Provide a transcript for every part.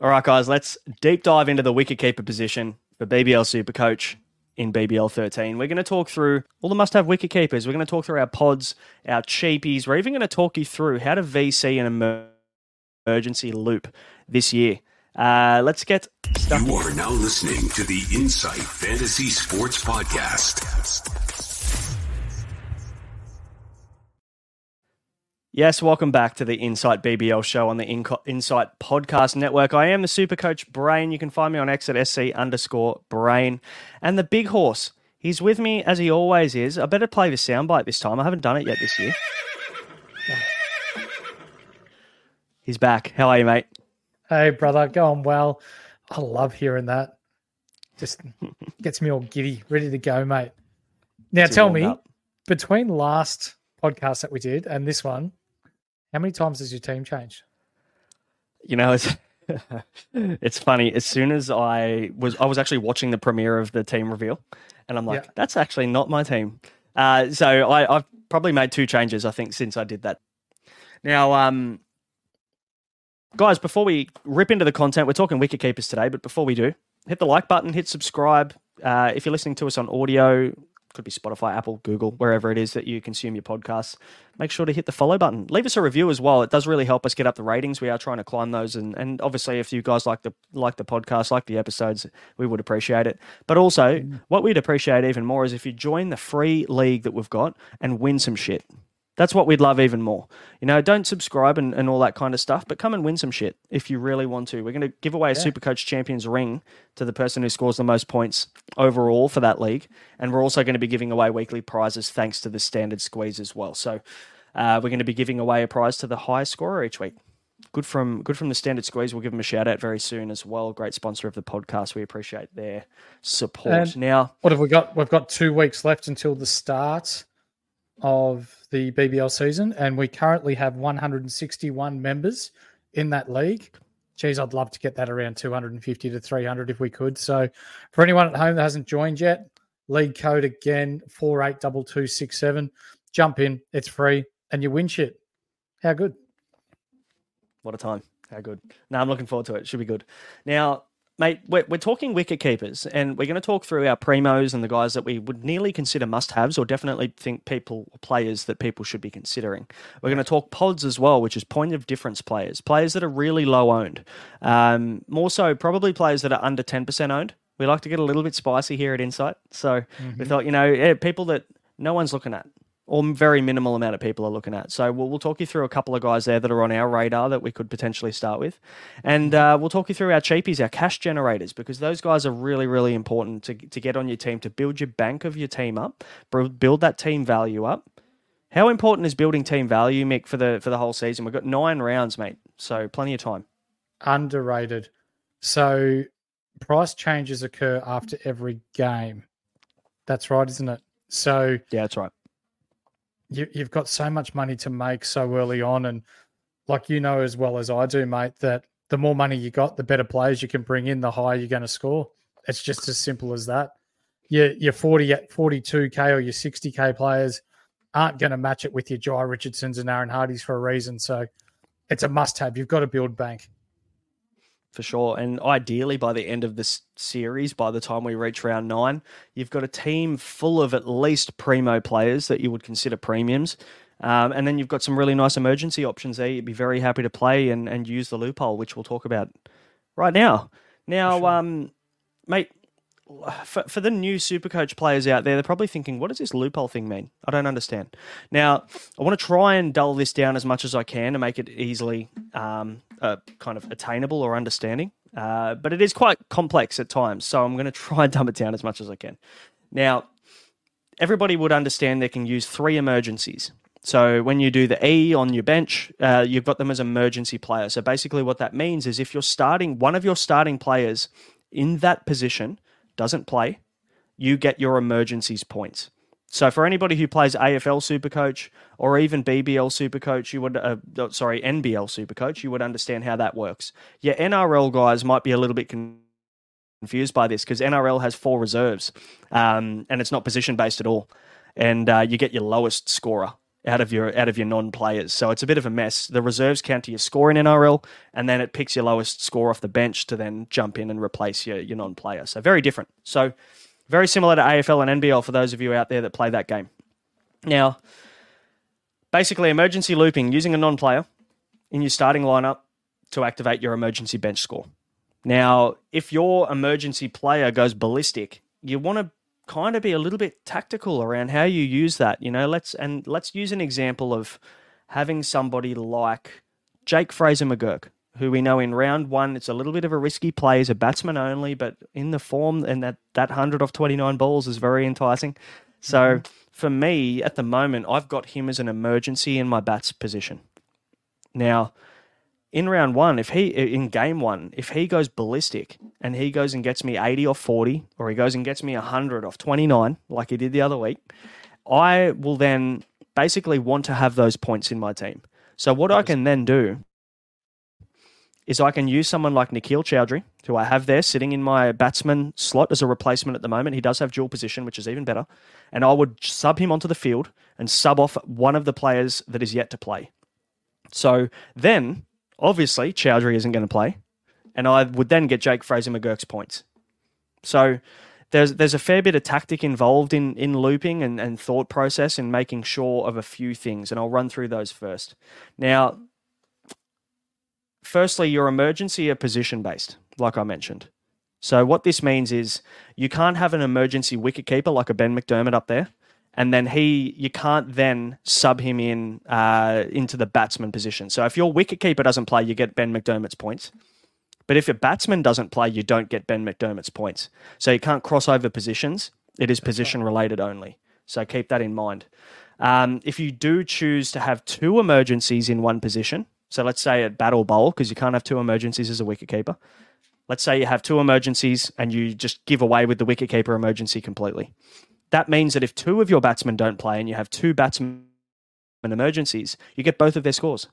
All right, guys, let's deep dive into the wicketkeeper position for BBL Super Coach in BBL 13. We're going to talk through all the must have wicket keepers. We're going to talk through our pods, our cheapies. We're even going to talk you through how to VC an emergency loop this year. Uh, let's get started. You are now listening to the Insight Fantasy Sports Podcast. Yes, welcome back to the Insight BBL show on the Insight Podcast Network. I am the super coach Braino. You can find me on X at SC underscore Braino. And the big horse, he's with me as he always is. I better play the soundbite this time. I haven't done it yet this year. He's back. How are you, mate? Hey, brother. Going well. I love hearing that. Just gets me all giddy, ready to go, mate. Now, tell me, up. between last podcast that we did and this one, how many times has your team changed? You know, it's it's funny. As soon as I was, I was actually watching the premiere of the team reveal, and I'm like, yeah. that's actually not my team. Uh, so I, I've probably made two changes, I think, since I did that. Now, um, guys, before we rip into the content, we're talking wicket keepers today. But before we do, hit the like button, hit subscribe. Uh, if you're listening to us on audio, could be Spotify, Apple, Google, wherever it is that you consume your podcasts. Make sure to hit the follow button. Leave us a review as well. It does really help us get up the ratings. We are trying to climb those, and, and obviously, if you guys like the like the podcast, like the episodes, we would appreciate it. But also, mm. what we'd appreciate even more is if you join the free league that we've got and win some shit. That's what we'd love even more. You know, don't subscribe and, and all that kind of stuff, but come and win some shit if you really want to. We're going to give away a yeah. Supercoach Champions ring to the person who scores the most points overall for that league. And we're also going to be giving away weekly prizes thanks to the standard squeeze as well. So uh, we're going to be giving away a prize to the highest scorer each week. Good from good from the standard squeeze. We'll give them a shout out very soon as well. Great sponsor of the podcast. We appreciate their support. And now, what have we got? We've got two weeks left until the start of the BBL season, and we currently have 161 members in that league. Geez, I'd love to get that around 250 to 300 if we could. So, for anyone at home that hasn't joined yet, league code again 482267. Jump in, it's free, and you win shit. How good? What a time. How good. Now I'm looking forward to it. Should be good. Now, mate, we're, we're talking wicket keepers, and we're going to talk through our primos and the guys that we would nearly consider must haves, or definitely think people players that people should be considering. We're going to talk pods as well, which is point of difference players, players that are really low owned. Um, more so, probably players that are under ten percent owned. We like to get a little bit spicy here at Insight, so mm-hmm. we thought, you know, yeah, people that no one's looking at or very minimal amount of people are looking at. So we'll, we'll talk you through a couple of guys there that are on our radar that we could potentially start with. And mm-hmm. uh, we'll talk you through our cheapies, our cash generators, because those guys are really, really important to, to get on your team, to build your bank of your team up, build that team value up. How important is building team value, Mick, for the for the whole season? We've got nine rounds, mate, so plenty of time. Underrated. So price changes occur after every game. That's right, isn't it? So yeah, that's right you, you've got so much money to make so early on, and like you know as well as I do, mate, that the more money you got, the better players you can bring in, the higher you're going to score. It's just as simple as that. Your your 40 42k or your 60k players aren't going to match it with your Jhye Richardsons and Aaron Hardys for a reason. So it's a must have. You've got to build bank for sure. And ideally, by the end of this series, by the time we reach round nine, you've got a team full of at least primo players that you would consider premiums. Um, and then you've got some really nice emergency options there. You'd be very happy to play and, and use the loophole, which we'll talk about right now. Now, sure. um, mate, for, for the new Supercoach players out there, they're probably thinking, what does this loophole thing mean? I don't understand. Now, I want to try and dull this down as much as I can to make it easily um, uh, kind of attainable or understanding. Uh, but it is quite complex at times, so I'm going to try and dumb it down as much as I can. Now, everybody would understand they can use three emergencies. So when you do the E on your bench, uh, you've got them as emergency players. So basically, what that means is if you're starting one of your starting players in that position doesn't play, you get your emergencies points. So for anybody who plays AFL Supercoach or even BBL Supercoach, you would uh, sorry NBL Supercoach, you would understand how that works. Yeah, NRL guys might be a little bit confused by this because NRL has four reserves, um, and it's not position based at all, and uh, you get your lowest scorer out of your out of your non-players. So it's a bit of a mess. The reserves count to your score in NRL, and then it picks your lowest score off the bench to then jump in and replace your your non-player. So very different. So very similar to AFL and NBL for those of you out there that play that game. Now, basically, emergency looping using a non-player in your starting lineup to activate your emergency bench score. Now, if your emergency player goes ballistic, you want to kind of be a little bit tactical around how you use that. You know, let's and let's use an example of having somebody like Jake Fraser McGurk, who we know in round one, it's a little bit of a risky play as a batsman only, but in the form and that that hundred of twenty nine balls is very enticing. So mm-hmm. for me, at the moment, I've got him as an emergency in my bats position. Now, in round one, if he in game one, if he goes ballistic and he goes and gets me 80 or 40, or he goes and gets me 100 off 29, like he did the other week, I will then basically want to have those points in my team. So what I can then do is I can use someone like Nikhil Chaudhry, who I have there sitting in my batsman slot as a replacement at the moment. He does have dual position, which is even better. And I would sub him onto the field and sub off one of the players that is yet to play. So then obviously Chaudhry isn't going to play, and I would then get Jake Fraser McGurk's points. So there's there's a fair bit of tactic involved in in looping and, and thought process and making sure of a few things, and I'll run through those first. Now, firstly, your emergency are position based, like I mentioned. So what this means is you can't have an emergency wicket keeper like a Ben McDermott up there and then he you can't then sub him in uh, into the batsman position. So if your wicketkeeper doesn't play, you get Ben McDermott's points. But if your batsman doesn't play, you don't get Ben McDermott's points. So you can't cross over positions. It is position related only. So keep that in mind. Um, if you do choose to have two emergencies in one position, so let's say at battle bowl, because you can't have two emergencies as a wicketkeeper. Let's say you have two emergencies and you just give away with the wicketkeeper emergency completely. That means that if two of your batsmen don't play and you have two batsmen emergencies, you get both of their scores.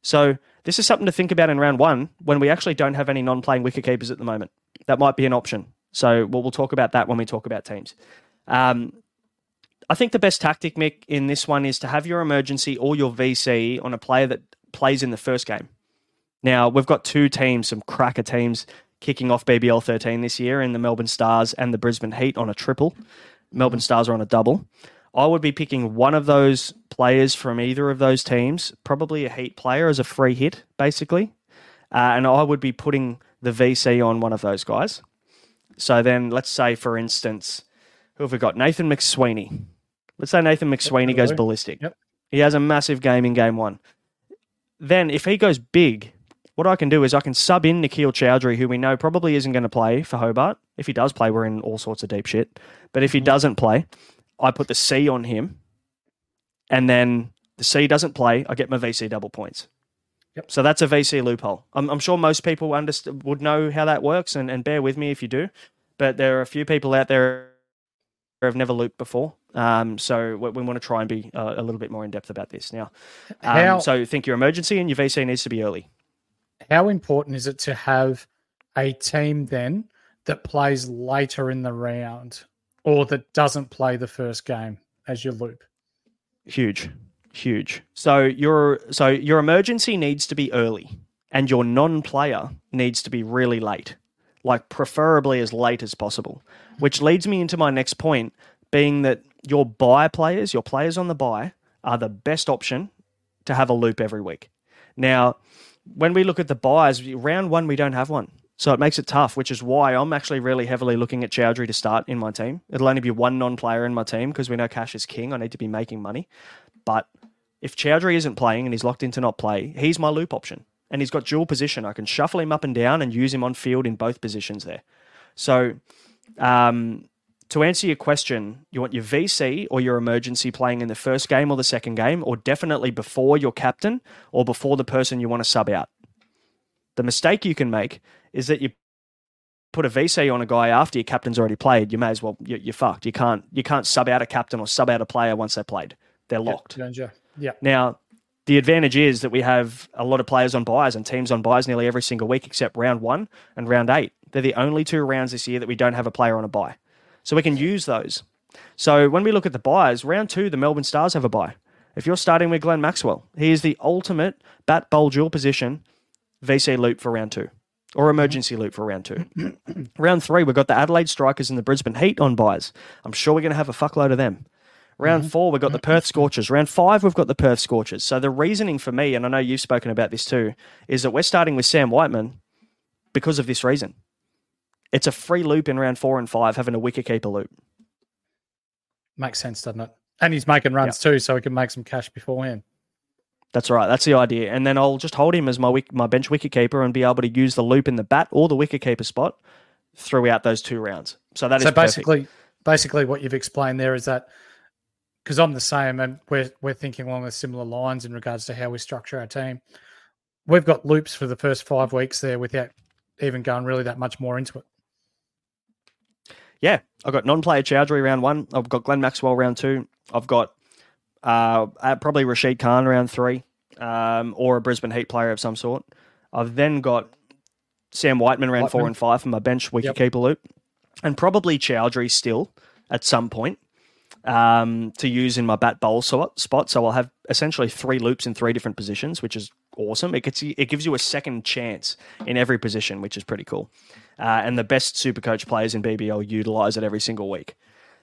So this is something to think about in round one when we actually don't have any non-playing wicket keepers at the moment. That might be an option. So we'll, we'll talk about that when we talk about teams. Um, I think the best tactic, Mick, in this one is to have your emergency or your VC on a player that plays in the first game. Now, we've got two teams, some cracker teams, kicking off BBL 13 this year in the Melbourne Stars and the Brisbane Heat on a triple. Melbourne Stars are on a double. I would be picking one of those players from either of those teams, probably a Heat player as a free hit, basically. Uh, and I would be putting the VC on one of those guys. So then, let's say, for instance, who have we got? Nathan McSweeney. Let's say Nathan McSweeney yep, goes ballistic. Yep. He has a massive game in game one. Then, if he goes big, what I can do is I can sub in Nikhil Chaudhry, who we know probably isn't going to play for Hobart. If he does play, we're in all sorts of deep shit. But if he mm-hmm. doesn't play, I put the C on him, and then the C doesn't play, I get my VC double points. Yep. So that's a VC loophole. I'm, I'm sure most people underst- would know how that works, and, and bear with me if you do. But there are a few people out there who have never looped before. Um, so we, we, want to try and be uh, a little bit more in depth about this now. Um, how, so think your emergency and your VC needs to be early how important is it to have a team then that plays later in the round or that doesn't play the first game as your loop? Huge, huge. So your so your emergency needs to be early, and your non-player needs to be really late, like preferably as late as possible. Which leads me into my next point, being that your buy players, your players on the buy, are the best option to have a loop every week. Now, when we look at the buys, round one, we don't have one. So it makes it tough, which is why I'm actually really heavily looking at Chaudhry to start in my team. It'll only be one non player in my team because we know cash is king. I need to be making money. But if Chaudhry isn't playing and he's locked in to not play, he's my loop option. And he's got dual position. I can shuffle him up and down and use him on field in both positions there. So um, to answer your question, you want your VC or your emergency playing in the first game or the second game, or definitely before your captain or before the person you want to sub out. The mistake you can make is that you put a VC on a guy after your captain's already played. You may as well you're fucked. You can't you can't sub out a captain or sub out a player once they played. They're locked. Yeah. yeah. Now the advantage is that we have a lot of players on buys and teams on buys nearly every single week except round one and round eight. They're the only two rounds this year that we don't have a player on a buy. So we can use those. So when we look at the buys, round two, the Melbourne Stars have a buy. If you're starting with Glenn Maxwell, he is the ultimate bat bowl dual position VC loop for round two or emergency loop for round two. round three, we've got the Adelaide Strikers and the Brisbane Heat on buys. I'm sure we're going to have a fuckload of them. Round mm-hmm. four, we've got the Perth Scorchers. Round five, we've got the Perth Scorchers. So the reasoning for me, and I know you've spoken about this too, is that we're starting with Sam Whiteman because of this reason. It's a free loop in round four and five, having a wicketkeeper loop. Makes sense, doesn't it? And he's making runs yep. too, so he can make some cash beforehand. That's right. That's the idea. And then I'll just hold him as my wick, my bench wicketkeeper and be able to use the loop in the bat or the wicketkeeper spot throughout those two rounds. So that so is basically perfect. basically what you've explained there is that because I'm the same and we're we're thinking along the similar lines in regards to how we structure our team. We've got loops for the first five weeks there without even going really that much more into it. Yeah, I've got non-player Chowdhury round one. I've got Glenn Maxwell round two. I've got uh, probably Rashid Khan round three, um, or a Brisbane Heat player of some sort. I've then got Sam Whiteman round Whiteman. four and five for my bench wicketkeeper yep. loop, and probably Chowdhury still at some point um, to use in my bat bowl spot. So I'll have essentially three loops in three different positions, which is awesome. It gets it gives you a second chance in every position, which is pretty cool. Uh, and the best super coach players in BBL utilize it every single week.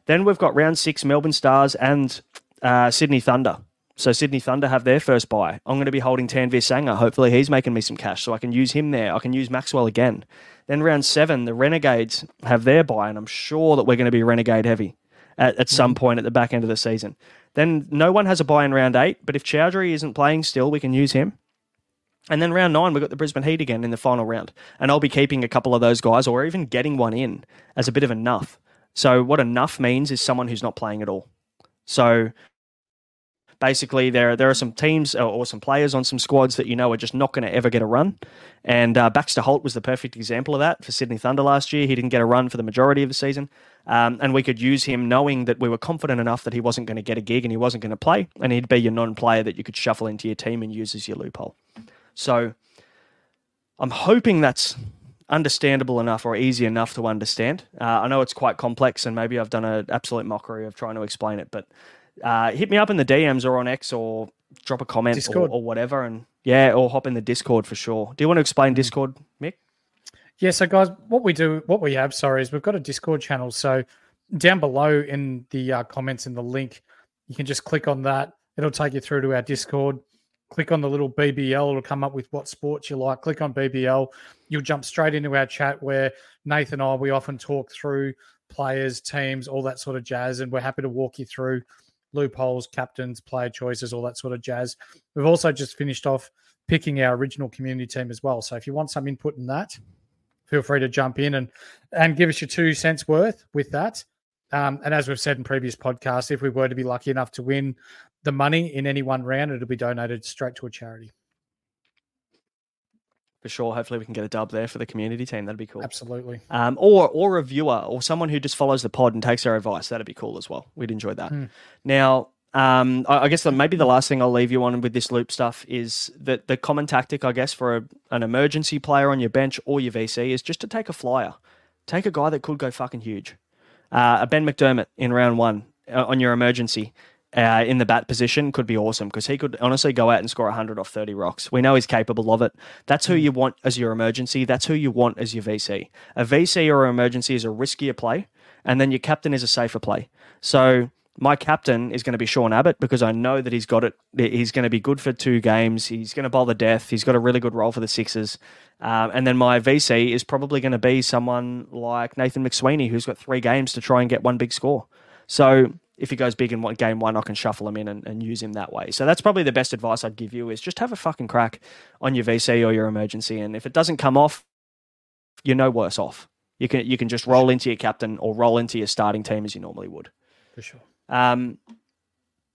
Then we've got round six Melbourne Stars and uh, Sydney Thunder. So Sydney Thunder have their first buy. I'm going to be holding Tanveer Sangha. Hopefully he's making me some cash so I can use him there. I can use Maxwell again. Then round seven, the Renegades have their buy, and I'm sure that we're going to be Renegade heavy at, at some mm-hmm. point at the back end of the season. Then no one has a buy in round eight, but if Chowdhury isn't playing still, we can use him. And then round nine, we've got the Brisbane Heat again in the final round. And I'll be keeping a couple of those guys or even getting one in as a bit of enough. So, what enough means is someone who's not playing at all. So, basically there there are some teams or, or, some players on some squads that you know are just not going to ever get a run. And uh, Baxter Holt was the perfect example of that for Sydney Thunder last year. He didn't get a run for the majority of the season, um, and we could use him knowing that we were confident enough that he wasn't going to get a gig and he wasn't going to play, and he'd be your non-player that you could shuffle into your team and use as your loophole. So I'm hoping that's understandable enough or easy enough to understand. Uh, I know it's quite complex, and maybe I've done an absolute mockery of trying to explain it, but uh, hit me up in the DMs or on X or drop a comment or, or, whatever. And yeah, or hop in the Discord for sure. Do you want to explain mm. Discord, Mick? Yeah, so guys, what we do, what we have, sorry, is we've got a Discord channel. So down below in the uh, comments in the link, you can just click on that. It'll take you through to our Discord. Click on the little BBL, it'll come up with what sports you like. Click on BBL, you'll jump straight into our chat where Nathan and I, we often talk through players, teams, all that sort of jazz. And we're happy to walk you through loopholes, captains, player choices, all that sort of jazz. We've also just finished off picking our original community team as well. So if you want some input in that, feel free to jump in and and give us your two cents worth with that. Um, and as we've said in previous podcasts, if we were to be lucky enough to win the money in any one round, it'll be donated straight to a charity for sure. Hopefully, we can get a dub there for the community team. That'd be cool. Absolutely. Um, or or a viewer or someone who just follows the pod and takes our advice. That'd be cool as well. We'd enjoy that. Hmm. Now, um, I, I, guess maybe the last thing I'll leave you on with this loop stuff is that the common tactic, I guess, for a, an emergency player on your bench or your VC is just to take a flyer, take a guy that could go fucking huge. Uh, a Ben McDermott in round one uh, on your emergency uh, in the bat position could be awesome because he could honestly go out and score 100 off 30 rocks. We know he's capable of it. That's who hmm. you want as your emergency. That's who you want as your VC. A VC or an emergency is a riskier play, and then your captain is a safer play. So my captain is going to be Sean Abbott because I know that he's got it. He's going to be good for two games. He's going to bowl the death. He's got a really good role for the Sixers. Um, and then my VC is probably going to be someone like Nathan McSweeney, who's got three games to try and get one big score. So if he goes big in game one, I can shuffle him in and, and, use him that way. So that's probably the best advice I'd give you is just have a fucking crack on your VC or your emergency. And if it doesn't come off, you're no worse off. You can you can just roll into your captain or roll into your starting team as you normally would. For sure. Um,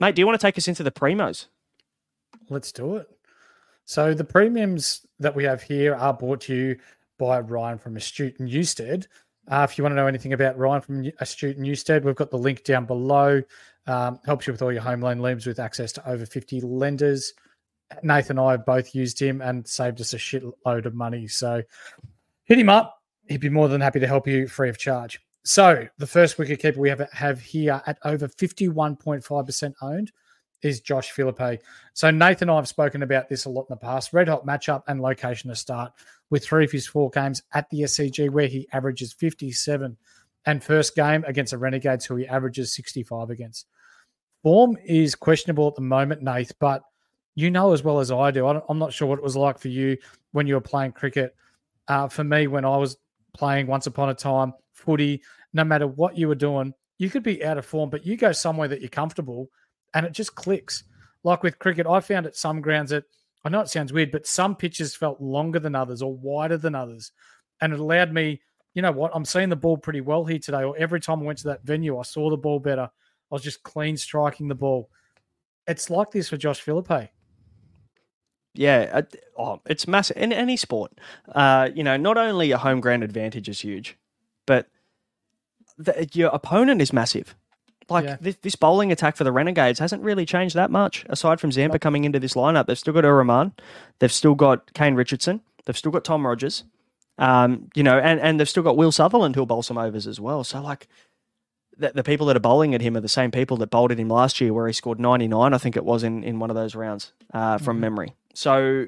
mate, do you want to take us into the primos? Let's do it. So the premiums that we have here are brought to you by Ryan from Astute and Newstead. Uh, if you want to know anything about Ryan from Astute Newstead, we've got the link down below. Um, helps you with all your home loan loans with access to over 50 lenders. Nathan and I have both used him and saved us a shitload of money. So hit him up. He'd be more than happy to help you free of charge. So the first wicket keeper we have, have here at over 51.5% owned is Josh Philippe. So Nathan and I have spoken about this a lot in the past. Red hot matchup and location to start with three of his four games at the SCG where he averages 57 and first game against the Renegades who he averages 65 against. Form is questionable at the moment, Nath, but you know as well as I do. I'm not sure what it was like for you when you were playing cricket. Uh, for me, when I was playing once upon a time footy, no matter what you were doing, you could be out of form, but you go somewhere that you're comfortable and it just clicks. Like with cricket, I found at some grounds that I know it sounds weird, but some pitches felt longer than others or wider than others. And it allowed me, you know what, I'm seeing the ball pretty well here today. Or every time I went to that venue, I saw the ball better. I was just clean striking the ball. It's like this for Josh Philippe. Yeah, uh, oh, it's massive in any sport. Uh, you know, not only a home ground advantage is huge, but the, your opponent is massive. Like yeah. this, this, bowling attack for the Renegades hasn't really changed that much. Aside from Zampa coming into this lineup, they've still got Ur Rahman, they've still got Kane Richardson, they've still got Tom Rogers, um, you know, and, and they've still got Will Sutherland who'll bowl some overs as well. So like, the, the people that are bowling at him are the same people that bowled at him last year, where he scored ninety nine, I think it was in in one of those rounds uh, from mm-hmm. memory. So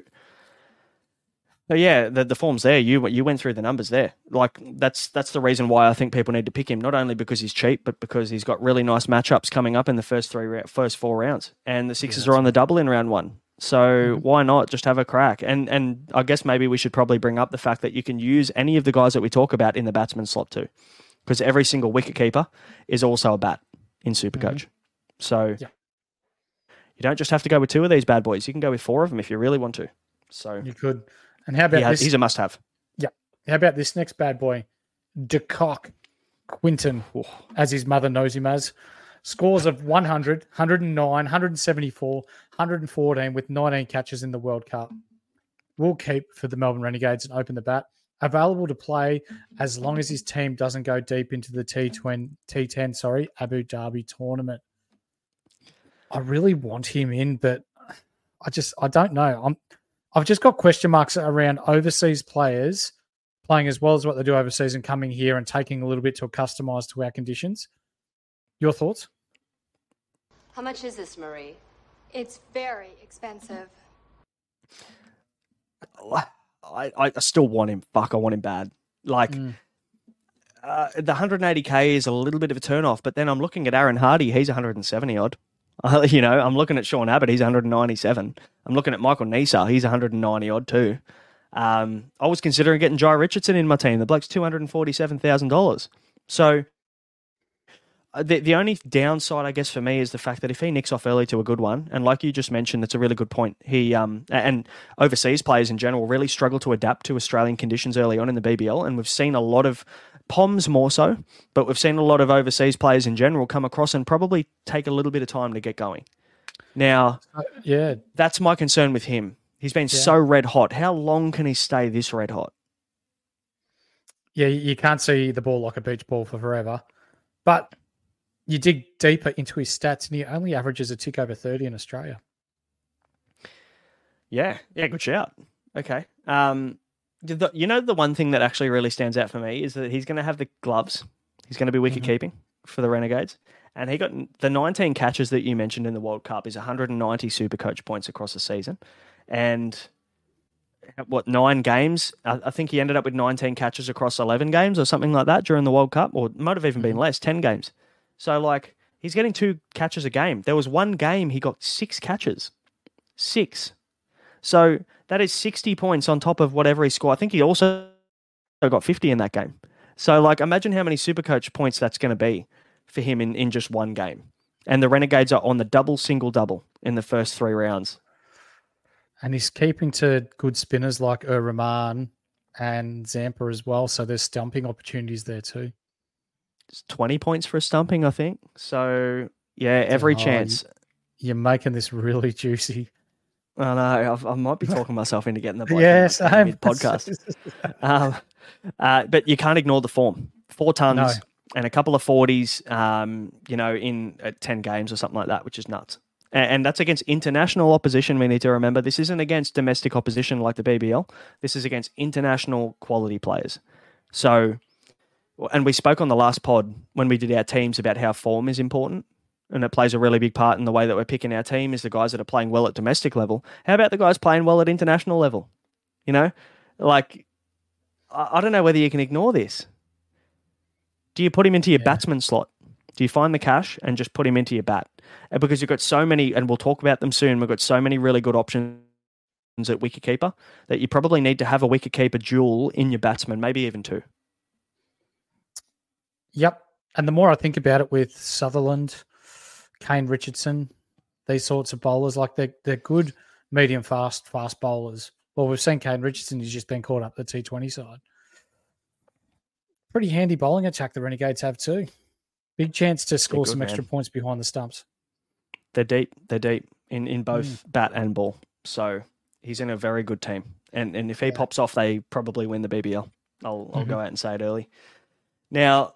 but yeah, the, the form's there. You you went through the numbers there. Like that's that's the reason why I think people need to pick him. Not only because he's cheap, but because he's got really nice matchups coming up in the first three first four rounds, and the Sixers yeah, are on the double in round one. So mm-hmm. why not just have a crack? And and I guess maybe we should probably bring up the fact that you can use any of the guys that we talk about in the batsman slot too, because every single wicket keeper is also a bat in Supercoach. Mm-hmm. So yeah. you don't just have to go with two of these bad boys. You can go with four of them if you really want to. So you could. And how about he has, this? He's a must-have. Yeah. How about this next bad boy, De Kock Quinton, as his mother knows him as. Scores of 100, 109, 174, 114 with 19 catches in the World Cup. Will keep for the Melbourne Renegades and open the bat. Available to play as long as his team doesn't go deep into the T20, T10, sorry, Abu Dhabi tournament. I really want him in, but I just I don't know. I'm I've just got question marks around overseas players playing as well as what they do overseas and coming here and taking a little bit to customize to our conditions. Your thoughts? How much is this, Marie? It's very expensive. I, I still want him. Fuck, I want him bad. Like, mm. uh, the 180k is a little bit of a turn off, but then I'm looking at Aaron Hardy. He's 170 odd. Uh, you know, I'm looking at Sean Abbott. He's 197. I'm looking at Michael Neser. He's 190 odd too. Um, I was considering getting Jhye Richardson in my team. The bloke's $247,000. So uh, the, the only downside, I guess, for me is the fact that if he nicks off early to a good one, and like you just mentioned, that's a really good point. He um, and overseas players in general really struggle to adapt to Australian conditions early on in the BBL, and we've seen a lot of Poms more so, but we've seen a lot of overseas players in general come across and probably take a little bit of time to get going. Now, uh, yeah, that's my concern with him. He's been yeah. so red hot. How long can he stay this red hot? Yeah, you can't see the ball like a beach ball for forever. But you dig deeper into his stats, and he only averages a tick over 30 in Australia. Yeah, yeah, good shout. Okay. Um, the, you know, the one thing that actually really stands out for me is that he's going to have the gloves. He's going to be wicket mm-hmm. keeping for the Renegades. And he got the 19 catches that you mentioned in the World Cup is 190 super coach points across the season. And what, nine games? I, I think he ended up with 19 catches across 11 games or something like that during the World Cup, or might have even been mm-hmm. less, 10 games. So, like, he's getting two catches a game. There was one game he got six catches. Six. So that is 60 points on top of whatever he scored. I think he also got 50 in that game. So, like, imagine how many super coach points that's going to be for him in, in just one game. And the Renegades are on the double, single, double in the first three rounds. And he's keeping to good spinners like Ur Rahman and Zampa as well. So there's stumping opportunities there too. It's 20 points for a stumping, I think. So, yeah, every oh, chance. You're making this really juicy. I know. I've, i might be talking myself into getting the yes, I'm podcast. um, uh, but you can't ignore the form. Four tons no. and a couple of forties. Um, you know, in uh, ten games or something like that, which is nuts. And, and that's against international opposition. We need to remember this isn't against domestic opposition like the BBL. This is against international quality players. So, and we spoke on the last pod when we did our teams about how form is important. And it plays a really big part in the way that we're picking our team is the guys that are playing well at domestic level. How about the guys playing well at international level? You know, like I, I don't know whether you can ignore this. Do you put him into your yeah. batsman slot? Do you find the cash and just put him into your bat? Because you've got so many, and we'll talk about them soon. We've got so many really good options at wicketkeeper that you probably need to have a wicketkeeper dual in your batsman, maybe even two. Yep. And the more I think about it with Sutherland, Kane Richardson, these sorts of bowlers, like they're, they're good medium fast, fast bowlers. Well, we've seen Kane Richardson, he's just been caught up the T20 side. Pretty handy bowling attack the Renegades have too. Big chance to score good, some extra man. points behind the stumps. They're deep. They're deep in, in both mm. bat and ball. So he's in a very good team. And and if he yeah. pops off, they probably win the BBL. I'll I'll mm-hmm. go out and say it early. Now,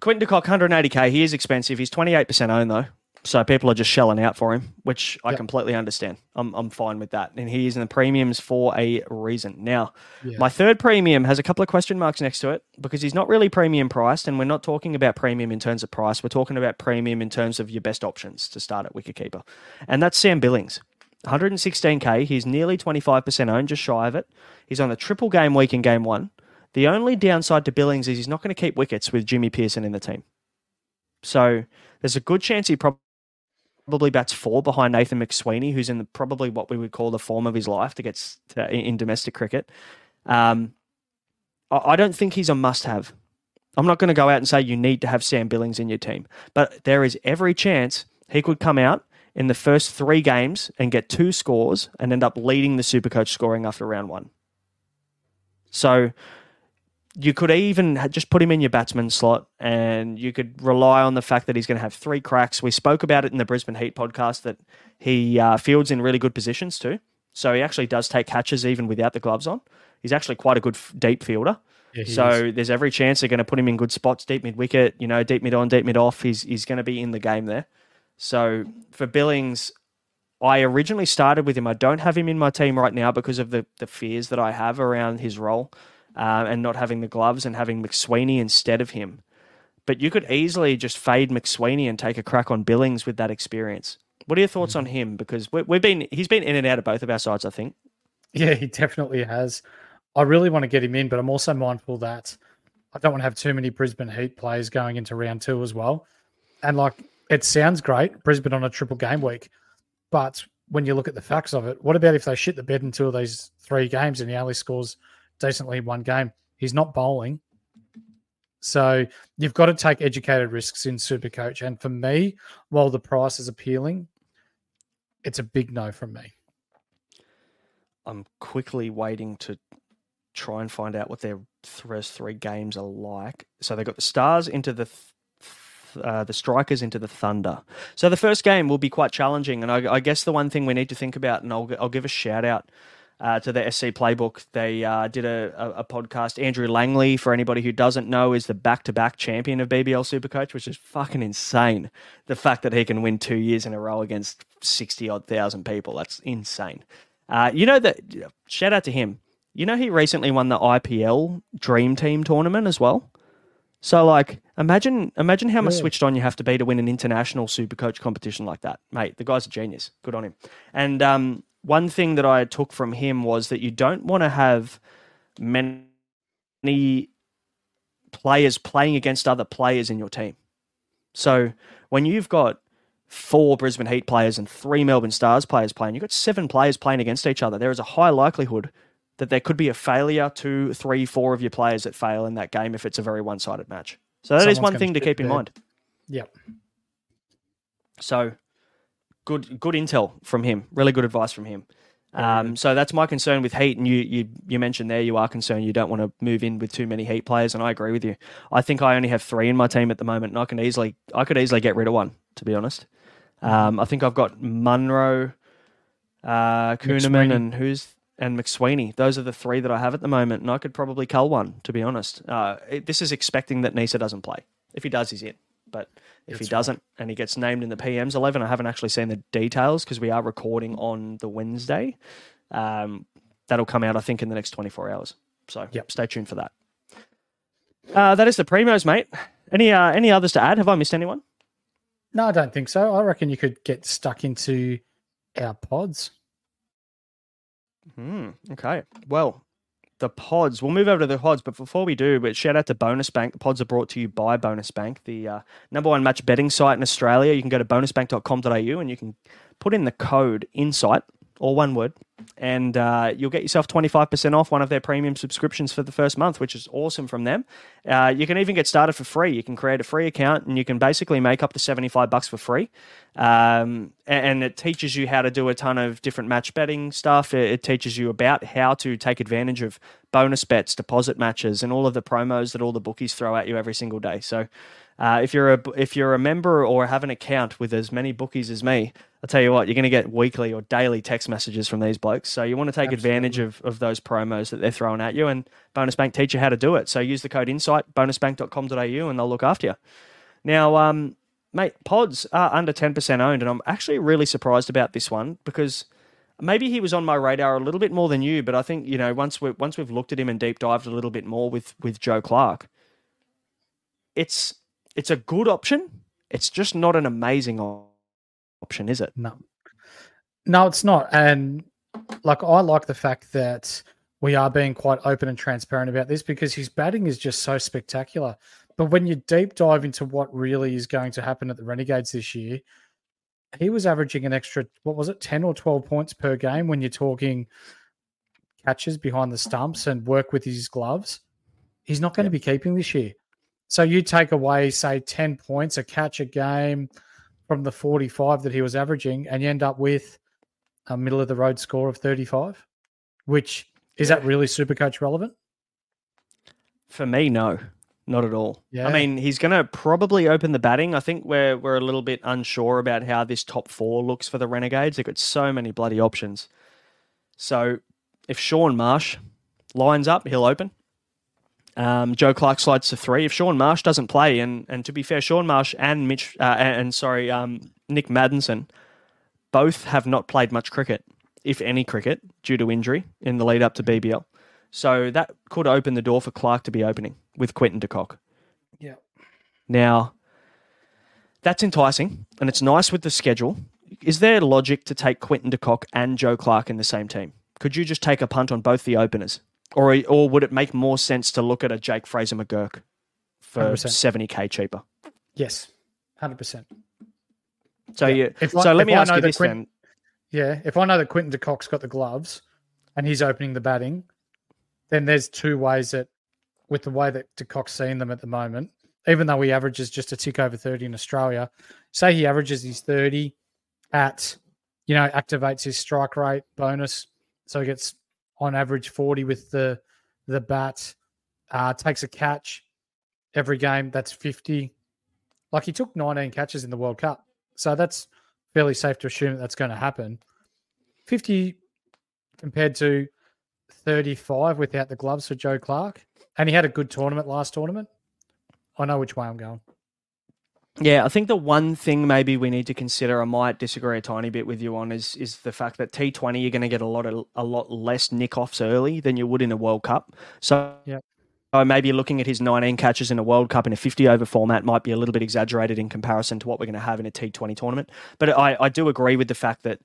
Quinton de Kock, 180k. He is expensive. He's 28% owned though. So people are just shelling out for him, which I completely understand. I'm, I'm fine with that. And he is in the premiums for a reason. Now, yeah. my third premium has a couple of question marks next to it because he's not really premium priced. And we're not talking about premium in terms of price. We're talking about premium in terms of your best options to start at Wicketkeeper. And that's Sam Billings. 116k. He's nearly 25% owned, just shy of it. He's on the triple game week in game one. The only downside to Billings is he's not going to keep wickets with Jimmy Peirson in the team. So there's a good chance he probably bats four behind Nathan McSweeney, who's in the, probably what we would call the form of his life to get to, in domestic cricket. Um, I, I don't think he's a must-have. I'm not going to go out and say you need to have Sam Billings in your team, but there is every chance he could come out in the first three games and get two scores and end up leading the Supercoach scoring after round one. So you could even just put him in your batsman slot and you could rely on the fact that he's going to have three cracks. We spoke about it in the Brisbane Heat podcast that he uh, fields in really good positions too. So he actually does take catches even without the gloves on. He's actually quite a good f- deep fielder. Yeah, so is. there's every chance they're going to put him in good spots, deep mid wicket, you know, deep mid on, deep mid off. He's, he's going to be in the game there. So for Billings, I originally started with him. I don't have him in my team right now because of the, the fears that I have around his role uh, and not having the gloves and having McSweeney instead of him. But you could easily just fade McSweeney and take a crack on Billings with that experience. What are your thoughts on him? Because we, we've been he's been in and out of both of our sides, I think. Yeah, he definitely has. I really want to get him in, but I'm also mindful that I don't want to have too many Brisbane Heat players going into round two as well. And like, it sounds great, Brisbane on a triple game week, but when you look at the facts of it, what about if they shit the bed in two of these three games and he only scores decently one game. He's not bowling. So you've got to take educated risks in Supercoach. And for me, while the price is appealing, it's a big no from me. I'm quickly waiting to try and find out what their first three games are like. So they got the Stars into the uh, the Strikers into the Thunder. So the first game will be quite challenging, and I, I, guess the one thing we need to think about, and I'll I'll give a shout out uh, to the SC Playbook. They uh, did a, a, podcast. Andrew Langley, for anybody who doesn't know, is the back to back champion of BBL Supercoach, which is fucking insane. The fact that he can win two years in a row against 60 odd thousand people, that's insane. Uh, you know that, shout out to him. You know, he recently won the IPL Dream Team tournament as well. So, like, imagine imagine how much yeah. switched on you have to be to win an international Supercoach competition like that, mate. The guy's a genius. Good on him. And um, one thing that I took from him was that you don't want to have many players playing against other players in your team. So when you've got four Brisbane Heat players and three Melbourne Stars players playing, you've got seven players playing against each other. There is a high likelihood that there could be a failure, two, three, four of your players that fail in that game if it's a very one sided match. So that Someone's is one thing to keep in mind. Yep. So good good intel from him. Really good advice from him. Um, so that's my concern with Heat, and you, you you mentioned there you are concerned you don't want to move in with too many Heat players, and I agree with you. I think I only have three in my team at the moment, and I can easily I could easily get rid of one. To be honest, um, I think I've got Munro, uh, Kuhnemann, and who's and McSweeney. Those are the three that I have at the moment, and I could probably cull one. To be honest, uh, it, this is expecting that Neser doesn't play. If he does, he's in. But if That's he doesn't right. and he gets named in the PM's 11, I haven't actually seen the details because we are recording on the Wednesday. Um, that'll come out, I think, in the next 24 hours. So yep. stay tuned for that. Uh, that is the primos, mate. Any uh, any others to add? Have I missed anyone? No, I don't think so. I reckon you could get stuck into our pods. Hmm. Okay. Well, the pods. We'll move over to the pods, but before we do, but shout out to Bonus Bank. The pods are brought to you by Bonus Bank, the uh, number one match betting site in Australia. You can go to bonusbank.com.au and you can put in the code INSIGHT or one word, and uh, you'll get yourself 25% off one of their premium subscriptions for the first month, which is awesome from them. Uh, you can even get started for free. You can create a free account and you can basically make up to 75 bucks for free. Um, and, it teaches you how to do a ton of different match betting stuff. It, it teaches you about how to take advantage of bonus bets, deposit matches, and all of the promos that all the bookies throw at you every single day. So, uh, if you're a if you're a member or have an account with as many bookies as me, I'll tell you what, you're going to get weekly or daily text messages from these blokes. So you want to take Absolutely. advantage of, of those promos that they're throwing at you, and Bonus Bank teach you how to do it. So use the code Insight bonusbank.com.au, and they'll look after you. Now, um, mate, pods are under ten percent owned, and I'm actually really surprised about this one because maybe he was on my radar a little bit more than you, but I think you know once we once we've looked at him and deep dived a little bit more with with Joe Clarke, it's it's a good option. It's just not an amazing option, is it? No, no, it's not. And like I like the fact that we are being quite open and transparent about this because his batting is just so spectacular. But when you deep dive into what really is going to happen at the Renegades this year, he was averaging an extra, what was it, 10 or 12 points per game when you're talking catches behind the stumps and work with his gloves. He's not going to be keeping this year. So you take away, say, 10 points, a catch a game from the 45 that he was averaging, and you end up with a middle of the road score of 35, which is that really super coach relevant? For me, no, not at all. Yeah. I mean, he's going to probably open the batting. I think we're, we're a little bit unsure about how this top four looks for the Renegades. They've got so many bloody options. So if Shaun Marsh lines up, he'll open. Um, Joe Clarke slides to three. If Shaun Marsh doesn't play, and and to be fair, Shaun Marsh and Mitch uh, and, and, sorry, um, Nick Maddinson, both have not played much cricket, if any cricket, due to injury in the lead up to BBL. So that could open the door for Clarke to be opening with Quinton de Kock. Yeah. Now, that's enticing, and it's nice with the schedule. Is there logic to take Quinton de Kock and Joe Clark in the same team? Could you just take a punt on both the openers? Or, or would it make more sense to look at a Jake Fraser McGurk for 70k cheaper? Yes, 100%. So, yeah. you, if so I, let me ask you this Quint, then. Yeah, if I know that Quinton de Kock's got the gloves and he's opening the batting, then there's two ways that, with the way that de Kock's seeing them at the moment, even though he averages just a tick over 30 in Australia, say he averages his 30 at, you know, activates his strike rate bonus. So he gets on average 40 with the the bat. Uh, takes a catch every game. That's 50. Like he took 19 catches in the World Cup. So that's fairly safe to assume that that's going to happen. 50 compared to 35 without the gloves for Joe Clarke. And he had a good tournament last tournament. I know which way I'm going. Yeah, I think the one thing maybe we need to consider, I might disagree a tiny bit with you on, is is the fact that T Twenty you're going to get a lot of a lot less nick offs early than you would in a World Cup. So yeah. So maybe looking at his 19 catches in a World Cup in a 50 over format might be a little bit exaggerated in comparison to what we're going to have in a T20 tournament. But I, I do agree with the fact that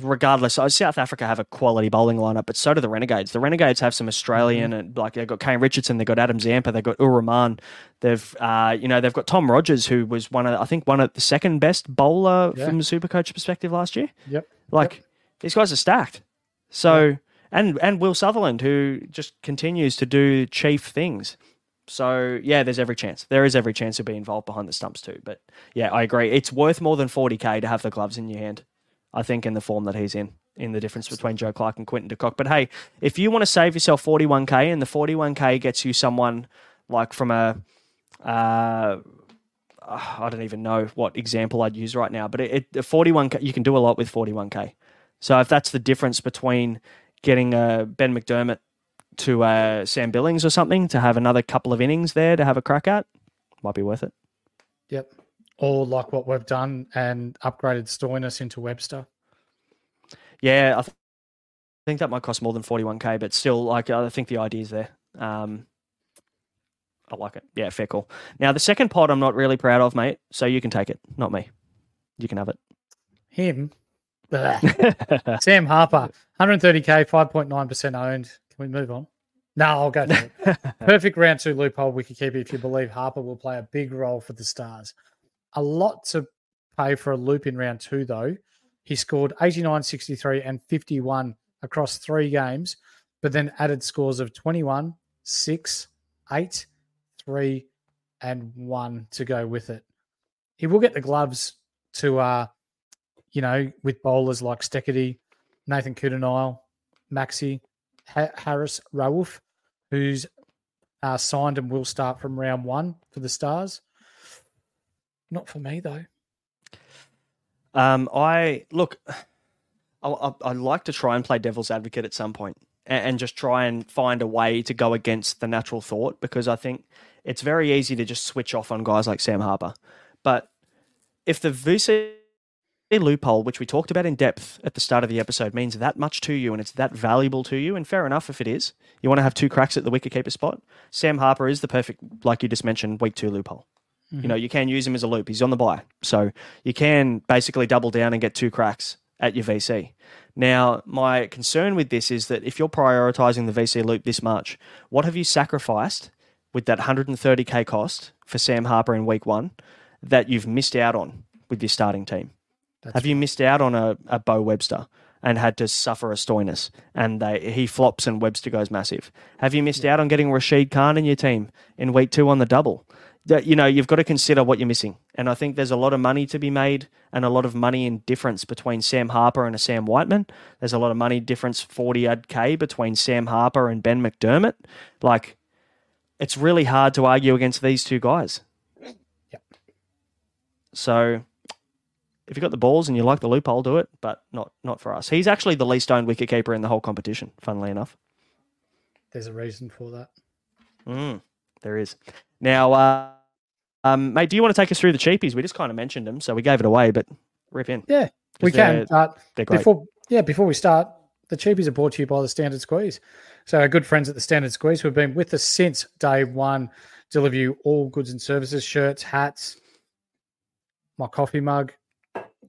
regardless, South Africa have a quality bowling lineup, but so do the Renegades. The Renegades have some Australian mm-hmm. and like they've got Kane Richardson, they've got Adam Zampa, they've got Ur Rahman, they've uh, you know they've got Tom Rogers, who was one of I think one of the second best bowler yeah. from a super coach perspective last year. Yep, like yep. these guys are stacked. So yep. and and Will Sutherland, who just continues to do chief things. So yeah, there's every chance. There is every chance to be involved behind the stumps too. But yeah, I agree. It's worth more than 40k to have the gloves in your hand. I think, in the form that he's in, in the difference between Joe Clarke and Quinton de Kock. But hey, if you want to save yourself 41K and the 41K gets you someone like from a, uh, I don't even know what example I'd use right now, but it, it 41K, you can do a lot with 41K. So if that's the difference between getting a Ben McDermott to uh, Sam Billings or something to have another couple of innings there to have a crack at, might be worth it. Yep or like what we've done and upgraded Stoinis into Webster. Yeah, I th- think that might cost more than 41k, but still, like I think the idea is there. Um, I like it. Yeah, fair call. Now the second pod I'm not really proud of, mate. So you can take it, not me. You can have it. Him. Sam Harper, 130k, 5.9% owned. Can we move on? No, I'll go to it. Perfect round two loophole We could keep it if you believe Harper will play a big role for the Stars. A lot to pay for a loop in round two, though. He scored 89, 63, and 51 across three games, but then added scores of 21, 6, 8, 3, and 1 to go with it. He will get the gloves to, uh, you know, with bowlers like Steketee, Nathan Coulter-Nile, Maxi, ha- Haris Rauf, who's uh, signed and will start from round one for the Stars. Not for me, though. Um, I look. I, I like to try and play devil's advocate at some point, and, and just try and find a way to go against the natural thought because I think it's very easy to just switch off on guys like Sam Harper. But if the VC loophole, which we talked about in depth at the start of the episode, means that much to you and it's that valuable to you, and fair enough if it is, you want to have two cracks at the wicketkeeper spot. Sam Harper is the perfect, like you just mentioned, week two loophole. You know, you can use him as a loop. He's on the buy. So you can basically double down and get two cracks at your VC. Now, my concern with this is that if you're prioritizing the VC loop this much, what have you sacrificed with that 130k cost for Sam Harper in week one that you've missed out on with your starting team? That's have you missed out on a, a Bo Webster and had to suffer a Stoinis, and they, he flops and Webster goes massive? Have you missed out on getting Rashid Khan in your team in week two on the double? That you know you've got to consider what you're missing, and I think there's a lot of money to be made and a lot of money in difference between Sam Harper and a Sam Whiteman. There's a lot of money difference, forty odd k between Sam Harper and Ben McDermott. Like, it's really hard to argue against these two guys. Yep. So if you've got the balls and you like the loophole, do it, but not not for us. He's actually the least owned wicketkeeper in the whole competition, funnily enough. There's a reason for that. Mm, there is. Now, uh, um, mate, do you want to take us through the cheapies? We just kind of mentioned them, so we gave it away, but rip in. Yeah, we can. Uh, They're great. before, yeah, before we start, the cheapies are brought to you by the Standard Squeeze. So our good friends at the Standard Squeeze, who have been with us since day one, deliver you all goods and services, shirts, hats, my coffee mug.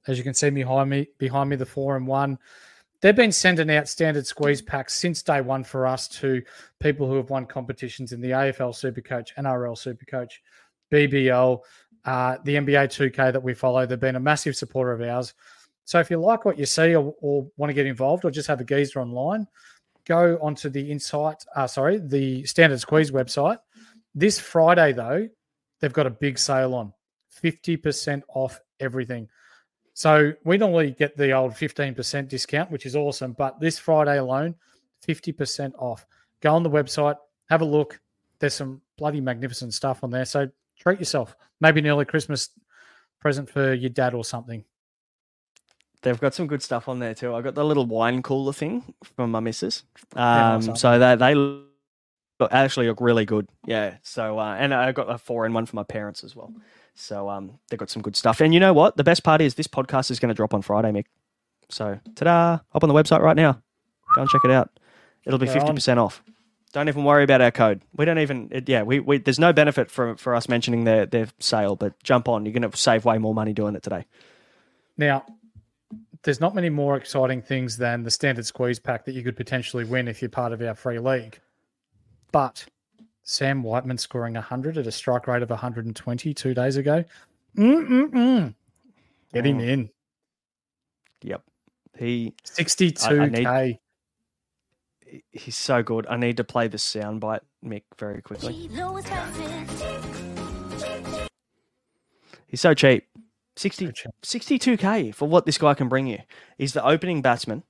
As you can see behind me, behind me, the four and one. They've been sending out standard squeeze packs since day one for us to people who have won competitions in the AFL Supercoach, NRL Supercoach, BBL, uh, the NBA 2K that we follow. They've been a massive supporter of ours. So if you like what you see or, or want to get involved or just have a geezer online, go onto the Insight, uh, sorry, the Standard Squeeze website. This Friday, though, they've got a big sale on 50% off everything. So we normally get the old 15% discount, which is awesome. But this Friday alone, 50% off. Go on the website, have a look. There's some bloody magnificent stuff on there. So treat yourself. Maybe an early Christmas present for your dad or something. They've got some good stuff on there too. I got the little wine cooler thing from my missus. Um, so they they look, actually look really good. Yeah. So uh, and I got a four in one for my parents as well. So um, they got some good stuff. And you know what? The best part is this podcast is going to drop on Friday, Mick. So ta-da! Up on the website right now. Go and check it out. It'll be fifty percent off. Don't even worry about our code. We don't even. It, yeah, we, we there's no benefit for for us mentioning their their sale, but jump on. You're going to save way more money doing it today. Now, there's not many more exciting things than the standard squeeze pack that you could potentially win if you're part of our free league. But Sam Whiteman scoring 100 at a strike rate of 120 two days ago. Mm-mm-mm. Get him Mm. in. Yep. He 62K. he's so good. I need to play the soundbite, Mick, very quickly. He's so cheap. 60, So cheap. 62k for what this guy can bring you. He's the opening batsman,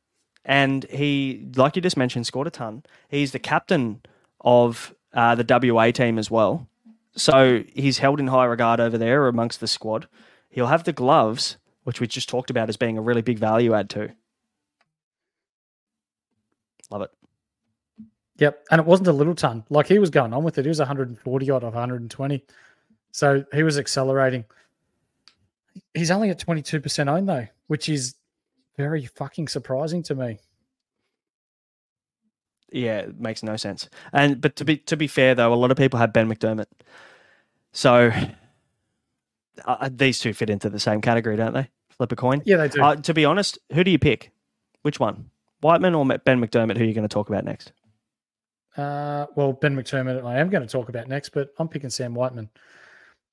and he, like you just mentioned, scored a ton. He's the captain of uh, the WA team as well. So he's held in high regard over there amongst the squad. He'll have the gloves, which we just talked about as being a really big value add too. Love it. Yep. And it wasn't a little ton. Like he was going on with it. He was 140 odd of 120. So he was accelerating. He's only at 22% owned though, which is very fucking surprising to me. Yeah, it makes no sense. And but to be to be fair though, a lot of people have Ben McDermott, so uh, these two fit into the same category, don't they? Flip a coin. Yeah, they do. Uh, to be honest, who do you pick? Which one, Whiteman or Ben McDermott? Who are you going to talk about next? Uh, well, Ben McDermott, I am going to talk about next, but I'm picking Sam Whiteman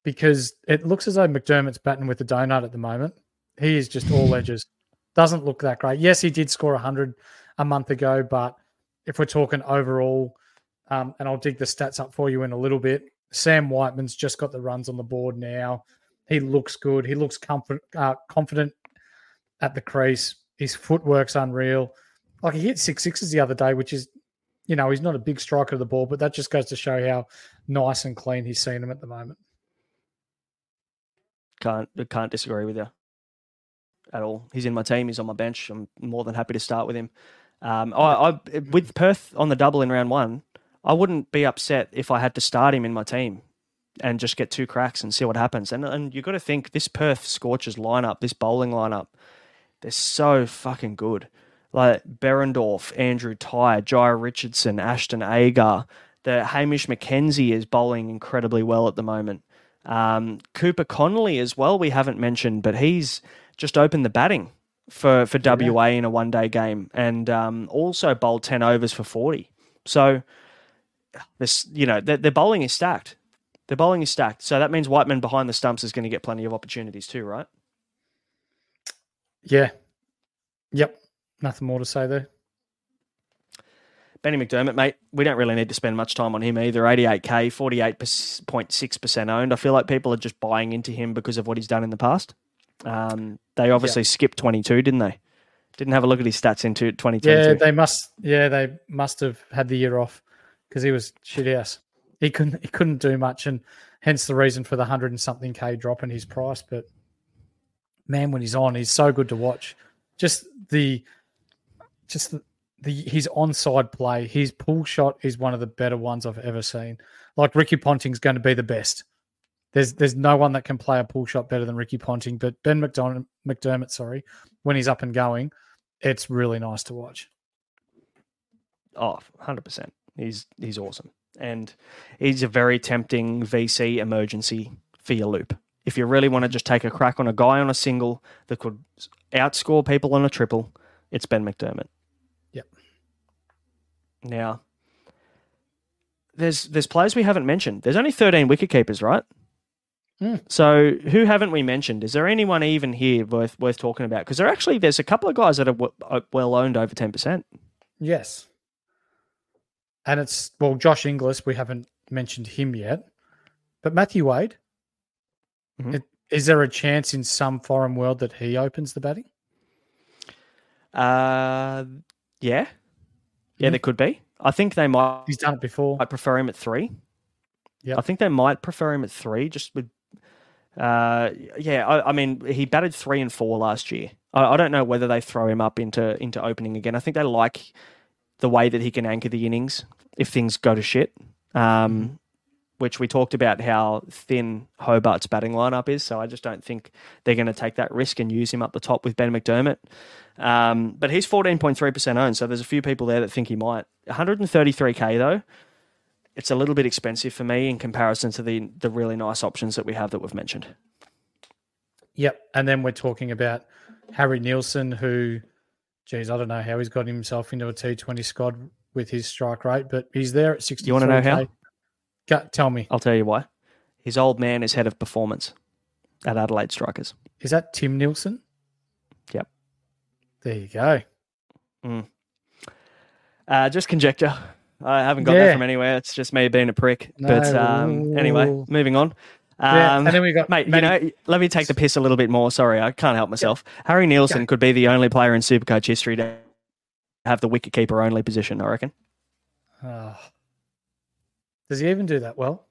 because it looks as though McDermott's batting with the donut at the moment. He is just all edges. Doesn't look that great. Yes, he did score 100 a month ago, but if we're talking overall, um, and I'll dig the stats up for you in a little bit, Sam Whiteman's just got the runs on the board now. He looks good. He looks comfort, uh, confident at the crease. His footwork's unreal. Like he hit six sixes the other day, which is, you know, he's not a big striker of the ball, but that just goes to show how nice and clean he's seen him at the moment. Can't can't disagree with you at all. He's in my team. He's on my bench. I'm more than happy to start with him. Um, I, I with Perth on the double in round one, I wouldn't be upset if I had to start him in my team and just get two cracks and see what happens. And and you got to think this Perth Scorchers lineup, this bowling lineup, they're so fucking good. Like Behrendorff, Andrew Tye, Jhye Richardson, Ashton Agar. The Hamish McKenzie is bowling incredibly well at the moment. Um, Cooper Connolly as well. We haven't mentioned, but he's just opened the batting for for WA in a one day game, and um, also bowled ten overs for forty. So this, you know, their, their bowling is stacked. Their bowling is stacked. So that means Whiteman behind the stumps is going to get plenty of opportunities too, right? Yeah. Yep. Nothing more to say there. Benny McDermott, mate, we don't really need to spend much time on him either. 88k, 48.6% owned. I feel like people are just buying into him because of what he's done in the past. Um, they obviously yeah. skipped 22, didn't they? Didn't have a look at his stats into 2022. Yeah, they must. Yeah, they must have had the year off because he was shit ass. He couldn't. He couldn't do much, and hence the reason for the hundred and something k drop in his price. But man, when he's on, he's so good to watch. Just the, just the, the his onside play, his pull shot is one of the better ones I've ever seen. Like Ricky Ponting's going to be the best. There's there's no one that can play a pull shot better than Ricky Ponting, but Ben McDermott, McDermott, sorry, when he's up and going, it's really nice to watch. Oh, 100%. He's he's awesome. And he's a very tempting VC emergency for your loop. If you really want to just take a crack on a guy on a single that could outscore people on a triple, it's Ben McDermott. Yep. Now, there's there's players we haven't mentioned. There's only 13 wicket keepers, right? Mm. So who haven't we mentioned? Is there anyone even here worth worth talking about? Because there actually there's a couple of guys that are w- uh, well owned over ten percent. Yes, and it's well Josh Inglis. We haven't mentioned him yet, but Matthew Wade. Mm-hmm. It, is there a chance in some foreign world that he opens the batting? Uh, yeah, yeah, mm there could be. I think they might. He's done it before. I prefer him at three. Yeah, I think they might prefer him at three, just with uh, yeah, I, I, mean, he batted three and four last year. I, I, don't know whether they throw him up into into opening again. I think they like the way that he can anchor the innings if things go to shit. Um, mm-hmm. which we talked about how thin Hobart's batting lineup is. So I just don't think they're going to take that risk and use him up the top with Ben McDermott. Um, but he's 14.3% owned. So there's a few people there that think he might. 133K though it's a little bit expensive for me in comparison to the the really nice options that we have that we've mentioned. Yep, and then we're talking about Harry Nielsen, who, geez, I don't know how he's got himself into a T Twenty squad with his strike rate, but he's there at sixty. You want to know how? Go, tell me. I'll tell you why. His old man is head of performance at Adelaide Strikers. Is that Tim Nielsen? Yep. There you go. Mm. Uh, just conjecture. I haven't got yeah. that from anywhere. It's just me being a prick. No. But um, anyway, moving on. Um, yeah, and then we got mate. You know, let me take the piss a little bit more. Sorry, I can't help myself. Yeah. Harry Nielsen yeah. could be the only player in Supercoach history to have the wicketkeeper only position. I reckon. Oh. Does he even do that well?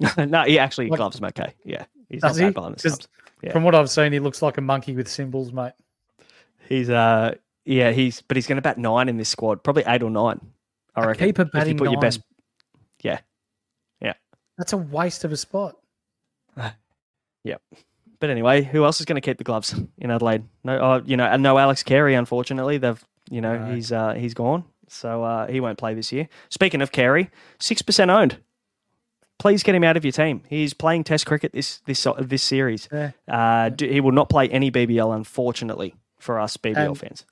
no, he actually like, gloves him okay. Yeah, he's not he? behind the Yeah. From what I've seen, he looks like a monkey with cymbals, mate. He's uh, yeah, he's but he's going to bat nine in this squad, probably eight or nine. I reckon. Keeper batting if you put your best. Yeah, yeah. That's a waste of a spot. yep. But anyway, who else is going to keep the gloves in Adelaide? No, uh, you know, no Alex Carey. Unfortunately, they've you know he's uh, he's gone. So uh, he won't play this year. Speaking of Carey, 6% owned. Please get him out of your team. He's playing Test cricket this this this series. Yeah. Uh, do, he will not play any BBL, unfortunately, for us BBL And- fans.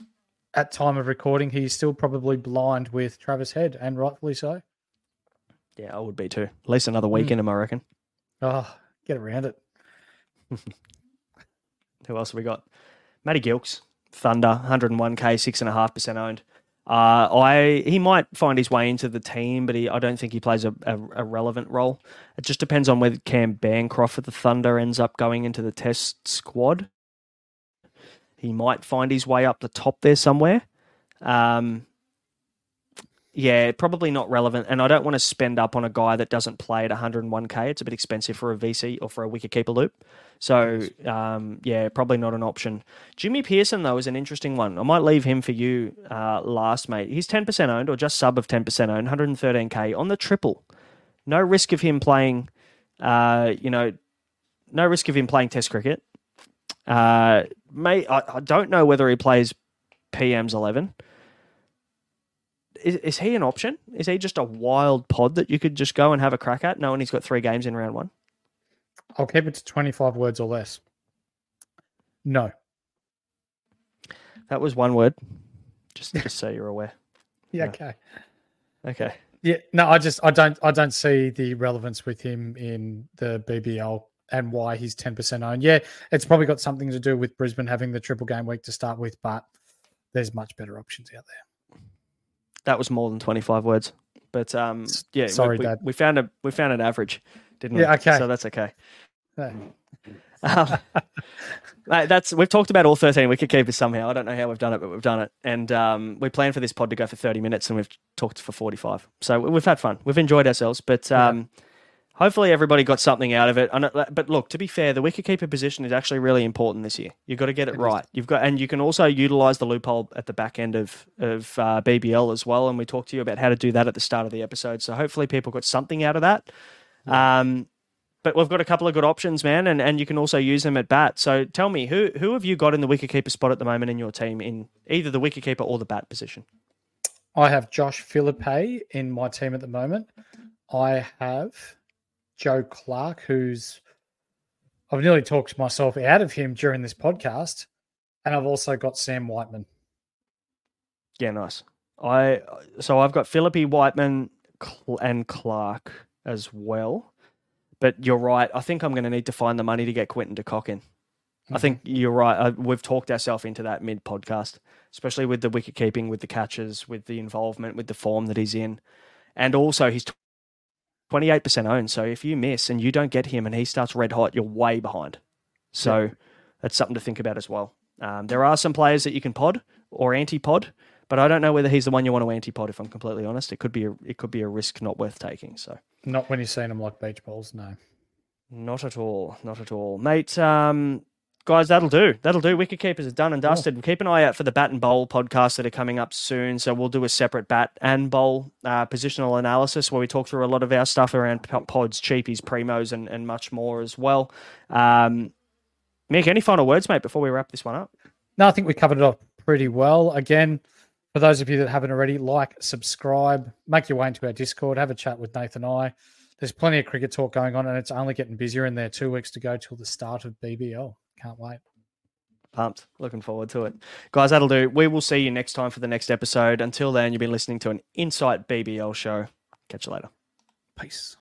At time of recording, he's still probably blind with Travis Head, and rightfully so. Yeah, I would be too. At least another week Hmm. in him, I reckon. Oh, get around it. Who else have we got? Matty Gilkes, Thunder, 101k, six and a half percent owned. Uh, I he might find his way into the team, but he, I don't think he plays a, a, a relevant role. It just depends on whether Cam Bancroft at the Thunder ends up going into the Test squad. He might find his way up the top there somewhere. Um, yeah, probably not relevant. And I don't want to spend up on a guy that doesn't play at 101k. It's a bit expensive for a VC or for a wicketkeeper loop. So, um, yeah, probably not an option. Jimmy Peirson, though, is an interesting one. I might leave him for you uh, last, mate. He's 10% owned or just sub of 10% owned, 113k on the triple. No risk of him playing, uh, you know, no risk of him playing Test cricket. Uh, may I, I don't know whether he plays PM's 11 is, is he an option? Is he just a wild pod that you could just go and have a crack at, knowing he's got three games in round one? I'll keep it to 25 words or less. No. That was one word. Just just so you're aware. Yeah, Yeah. okay. Okay. Yeah, no, I just I don't I don't see the relevance with him in the BBL and why he's 10% owned. Yeah, it's probably got something to do with Brisbane having the triple game week to start with, but there's much better options out there. That was more than 25 words. But um, yeah, Sorry, we, Dad. we found a we found an average, didn't we? Yeah, okay. So that's okay. Yeah. Um, that's we've talked about all 13 wicket keepers somehow. I don't know how we've done it, but we've done it. And um, we planned for this pod to go for 30 minutes, and we've talked for 45. So we've had fun. We've enjoyed ourselves, but Yeah. Hopefully everybody got something out of it. But look, to be fair, the wicketkeeper position is actually really important this year. You've got to get it, right. You've got, and you can also utilize the loophole at the back end of of uh, BBL as well. And we talked to you about how to do that at the start of the episode. So hopefully people got something out of that. Um, but we've got a couple of good options, man, and, and you can also use them at bat. So tell me, who who have you got in the wicketkeeper spot at the moment in your team in either the wicketkeeper or the bat position? I have Josh Philippe in my team at the moment. I have Joe Clarke, who's I've nearly talked myself out of him during this podcast, and I've also got Sam Whiteman. Yeah, nice. I so I've got Philippe Whiteman and Clarke as well. But you're right. I think I'm going to need to find the money to get Quinton de Kock in. I think mm-hmm. you're right. I, we've talked ourselves into that mid podcast, especially with the wicket keeping, with the catches, with the involvement, with the form that he's in, and also he's 28% owned. So if you miss and you don't get him and he starts red hot, you're way behind. So that's something to think about as well. Um, there are some players that you can pod or anti-pod, but I don't know whether he's the one you want to anti-pod. If I'm completely honest, it could be a, it could be a risk not worth taking. So Not when you're seeing them like beach balls, no. not at all, not at all, mate. Um, guys, that'll do. That'll do. Wicket keepers are done and dusted. Keep an eye out for the bat and bowl podcasts that are coming up soon. So we'll do a separate bat and bowl uh, positional analysis where we talk through a lot of our stuff around pods, cheapies, primos, and, and much more as well. Um, Mick, any final words, mate, before we wrap this one up? No, I think we covered it up pretty well. Again, for those of you that haven't already, like, subscribe, make your way into our Discord, have a chat with Nathan and I. There's plenty of cricket talk going on, and it's only getting busier in there. Two weeks to go till the start of BBL. Can't wait. Pumped. Looking forward to it. Guys, that'll do. We will see you next time for the next episode. Until then, you've been listening to an Insight BBL show. Catch you later. Peace.